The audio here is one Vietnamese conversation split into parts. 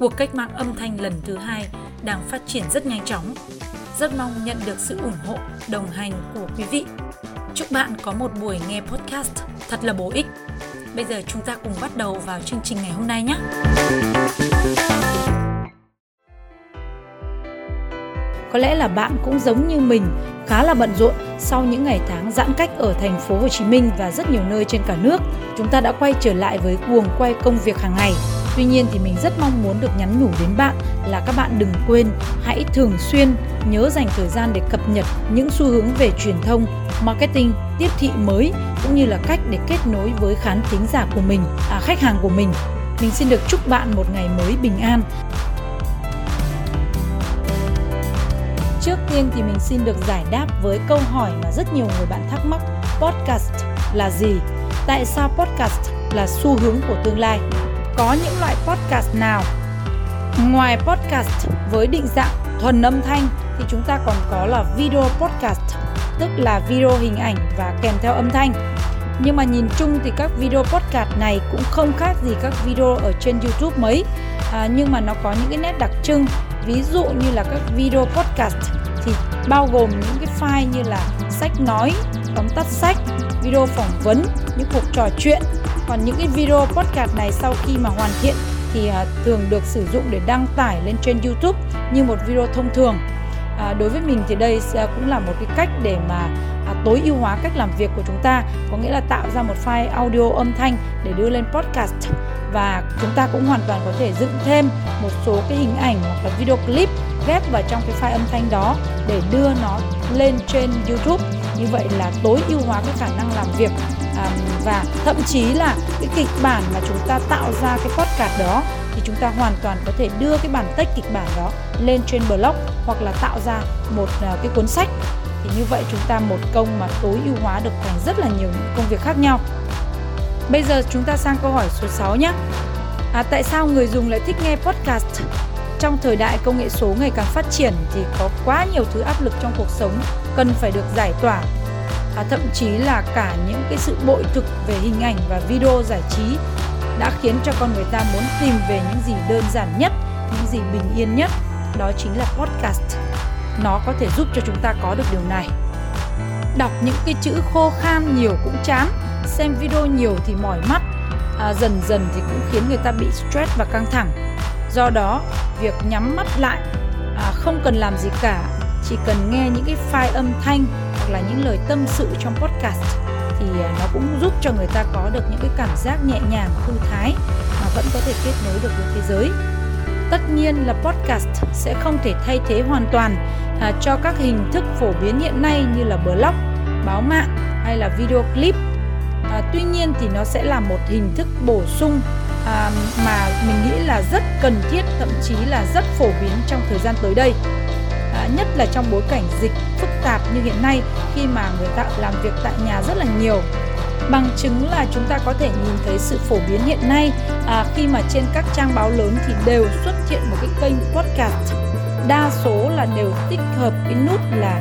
cuộc cách mạng âm thanh lần thứ hai đang phát triển rất nhanh chóng. Rất mong nhận được sự ủng hộ, đồng hành của quý vị. Chúc bạn có một buổi nghe podcast thật là bổ ích. Bây giờ chúng ta cùng bắt đầu vào chương trình ngày hôm nay nhé. Có lẽ là bạn cũng giống như mình, khá là bận rộn sau những ngày tháng giãn cách ở thành phố Hồ Chí Minh và rất nhiều nơi trên cả nước. Chúng ta đã quay trở lại với guồng quay công việc hàng ngày. Tuy nhiên thì mình rất mong muốn được nhắn nhủ đến bạn là các bạn đừng quên hãy thường xuyên nhớ dành thời gian để cập nhật những xu hướng về truyền thông, marketing, tiếp thị mới cũng như là cách để kết nối với khán thính giả của mình, à, khách hàng của mình. Mình xin được chúc bạn một ngày mới bình an Trước tiên thì mình xin được giải đáp với câu hỏi mà rất nhiều người bạn thắc mắc podcast là gì? Tại sao podcast là xu hướng của tương lai? Có những loại podcast nào? Ngoài podcast với định dạng thuần âm thanh thì chúng ta còn có là video podcast, tức là video hình ảnh và kèm theo âm thanh. Nhưng mà nhìn chung thì các video podcast này cũng không khác gì các video ở trên YouTube mấy à, nhưng mà nó có những cái nét đặc trưng ví dụ như là các video podcast thì bao gồm những cái file như là sách nói tóm tắt sách video phỏng vấn những cuộc trò chuyện còn những cái video podcast này sau khi mà hoàn thiện thì à, thường được sử dụng để đăng tải lên trên YouTube như một video thông thường. À, đối với mình thì đây cũng là một cái cách để mà à, tối ưu hóa cách làm việc của chúng ta. Có nghĩa là tạo ra một file audio âm thanh để đưa lên podcast. Và chúng ta cũng hoàn toàn có thể dựng thêm một số cái hình ảnh hoặc là video clip ghép vào trong cái file âm thanh đó để đưa nó lên trên YouTube. Như vậy là tối ưu hóa cái khả năng làm việc và thậm chí là cái kịch bản mà chúng ta tạo ra cái podcast đó thì chúng ta hoàn toàn có thể đưa cái bản text kịch bản đó lên trên blog hoặc là tạo ra một ờ, cái cuốn sách thì như vậy chúng ta một công mà tối ưu hóa được thành rất là nhiều những công việc khác nhau Bây giờ chúng ta sang câu hỏi số 6 nhé. À, tại sao người dùng lại thích nghe podcast? Trong thời đại công nghệ số ngày càng phát triển thì có quá nhiều thứ áp lực trong cuộc sống cần phải được giải tỏa và thậm chí là cả những cái sự bội thực về hình ảnh và video giải trí đã khiến cho con người ta muốn tìm về những gì đơn giản nhất, những gì bình yên nhất. Đó chính là podcast. Nó có thể giúp cho chúng ta có được điều này. Đọc những cái chữ khô khan nhiều cũng chán xem video nhiều thì mỏi mắt à, dần dần thì cũng khiến người ta bị stress và căng thẳng do đó việc nhắm mắt lại à, không cần làm gì cả chỉ cần nghe những cái file âm thanh hoặc là những lời tâm sự trong podcast thì à, nó cũng giúp cho người ta có được những cái cảm giác nhẹ nhàng thư thái mà vẫn có thể kết nối được với thế giới. Tất nhiên là podcast sẽ không thể thay thế hoàn toàn à, cho các hình thức phổ biến hiện nay như là blog báo mạng hay là video clip. À, tuy nhiên thì nó sẽ là một hình thức bổ sung à, mà mình nghĩ là rất cần thiết thậm chí là rất phổ biến trong thời gian tới đây à, nhất là trong bối cảnh dịch phức tạp như hiện nay khi mà người ta làm việc tại nhà rất là nhiều bằng chứng là chúng ta có thể nhìn thấy sự phổ biến hiện nay à, khi mà trên các trang báo lớn thì đều xuất hiện một cái kênh podcast đa số là đều tích hợp cái nút là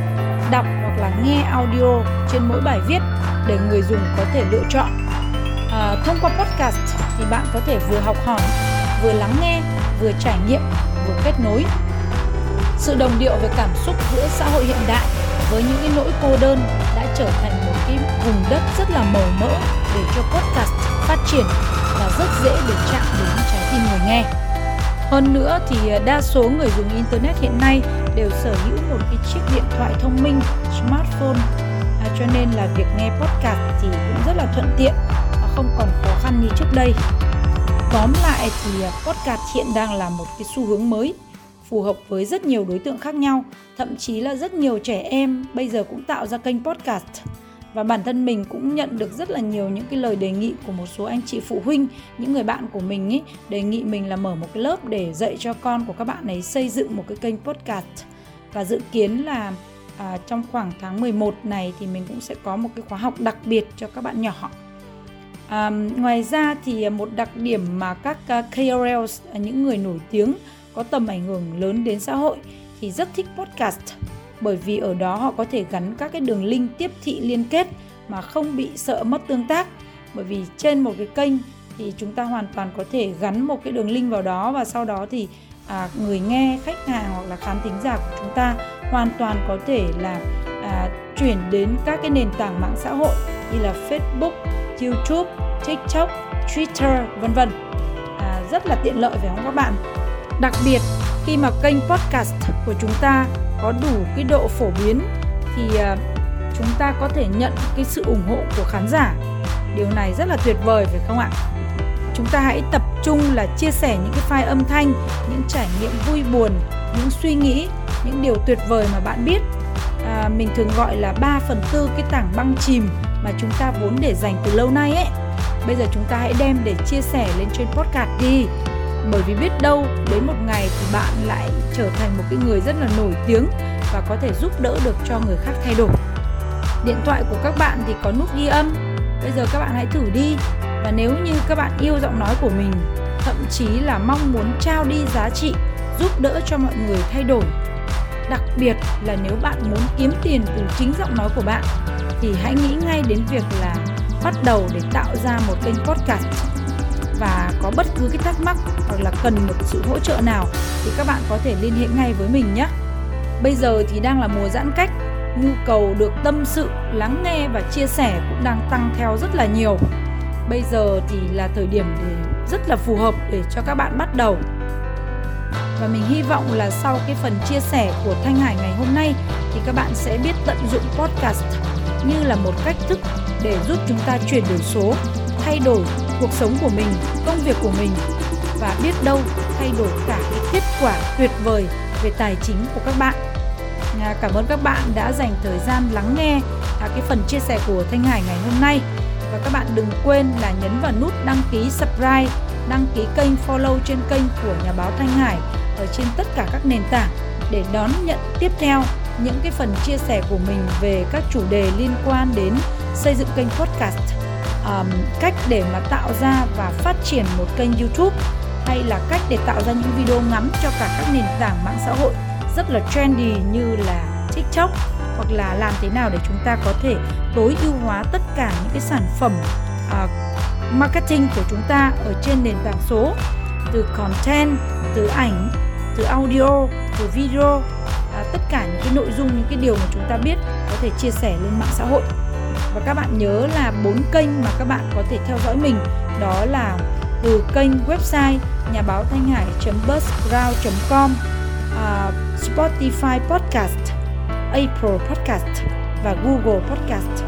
đọc hoặc là nghe audio trên mỗi bài viết để người dùng có thể lựa chọn. À, thông qua podcast thì bạn có thể vừa học hỏi, vừa lắng nghe, vừa trải nghiệm, vừa kết nối. Sự đồng điệu về cảm xúc giữa xã hội hiện đại với những cái nỗi cô đơn đã trở thành một cái vùng đất rất là màu mỡ để cho podcast phát triển và rất dễ để chạm đến trái tim người nghe. Hơn nữa thì à, đa số người dùng internet hiện nay đều sở hữu một cái chiếc điện thoại thông minh smartphone. À, cho nên là việc nghe podcast thì cũng rất là thuận tiện và không còn khó khăn như trước đây. Tóm lại thì à, podcast hiện đang là một cái xu hướng mới phù hợp với rất nhiều đối tượng khác nhau. Thậm chí là rất nhiều trẻ em bây giờ cũng tạo ra kênh podcast. Và bản thân mình cũng nhận được rất là nhiều những cái lời đề nghị của một số anh chị phụ huynh những người bạn của mình ấy đề nghị mình là mở một cái lớp để dạy cho con của các bạn ấy xây dựng một cái kênh podcast. Và dự kiến là à, trong khoảng tháng 11 này thì mình cũng sẽ có một cái khóa học đặc biệt cho các bạn nhỏ. À, ngoài ra thì một đặc điểm mà các à, KOLs à, những người nổi tiếng có tầm ảnh hưởng lớn đến xã hội thì rất thích podcast bởi vì ở đó họ có thể gắn các cái đường link tiếp thị liên kết mà không bị sợ mất tương tác bởi vì trên một cái kênh thì chúng ta hoàn toàn có thể gắn một cái đường link vào đó và sau đó thì à, người nghe khách hàng hoặc là khán thính giả của chúng ta hoàn toàn có thể là à, chuyển đến các cái nền tảng mạng xã hội như là Facebook, YouTube, TikTok, Twitter vân vân. À, rất là tiện lợi phải không các bạn? Đặc biệt khi mà kênh podcast của chúng ta có đủ cái độ phổ biến thì ờ, chúng ta có thể nhận cái sự ủng hộ của khán giả. Điều này rất là tuyệt vời phải không ạ? Chúng ta hãy tập trung là chia sẻ những cái file âm thanh, những trải nghiệm vui buồn, những suy nghĩ, những điều tuyệt vời mà bạn biết. À, mình thường gọi là 3 phần tư cái tảng băng chìm mà chúng ta vốn để dành từ lâu nay ấy. Bây giờ chúng ta hãy đem để chia sẻ lên trên podcast đi bởi vì biết đâu đến một ngày thì bạn lại trở thành một cái người rất là nổi tiếng và có thể giúp đỡ được cho người khác thay đổi. Điện thoại của các bạn thì có nút ghi âm. Bây giờ các bạn hãy thử đi. Và nếu như các bạn yêu giọng nói của mình, thậm chí là mong muốn trao đi giá trị, giúp đỡ cho mọi người thay đổi, đặc biệt là nếu bạn muốn kiếm tiền từ chính giọng nói của bạn, thì hãy nghĩ ngay đến việc là bắt đầu để tạo ra một kênh podcast và có bất cứ cái thắc mắc hoặc là cần một sự hỗ trợ nào thì các bạn có thể liên hệ ngay với mình nhé. Bây giờ thì đang là mùa giãn cách, nhu cầu được tâm sự, lắng nghe và chia sẻ cũng đang tăng theo rất là nhiều. Bây giờ thì là thời điểm để rất là phù hợp để cho các bạn bắt đầu. Và mình hy vọng là sau cái phần chia sẻ của Thanh Hải ngày hôm nay thì các bạn sẽ biết tận dụng podcast như là một cách thức để giúp chúng ta chuyển đổi số, thay đổi cuộc sống của mình, công việc của mình và biết đâu thay đổi cả cái kết quả tuyệt vời về tài chính của các bạn. À, cảm ơn các bạn đã dành thời gian lắng nghe à, cái phần chia sẻ của Thanh Hải ngày hôm nay và các bạn đừng quên là nhấn vào nút đăng ký subscribe, đăng ký kênh follow trên kênh của nhà báo Thanh Hải ở trên tất cả các nền tảng để đón nhận tiếp theo những cái phần chia sẻ của mình về các chủ đề liên quan đến xây dựng kênh podcast um, cách để mà tạo ra và phát triển một kênh YouTube hay là cách để tạo ra những video ngắn cho cả các nền tảng mạng xã hội rất là trendy như là TikTok hoặc là làm thế nào để chúng ta có thể tối ưu hóa tất cả những cái sản phẩm uh, marketing của chúng ta ở trên nền tảng số từ content, từ ảnh, từ audio, từ video, uh, tất cả những cái nội dung những cái điều mà chúng ta biết thể chia sẻ lên mạng xã hội. Và các bạn nhớ là bốn kênh mà các bạn có thể theo dõi mình đó là từ kênh website nhà báo thanh hải buzzground com uh, Spotify podcast Apple podcast và Google podcast.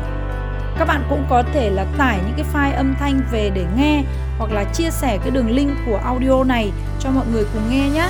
Các bạn cũng có thể là tải những cái file âm thanh về để nghe hoặc là chia sẻ cái đường link của audio này cho mọi người cùng nghe nhé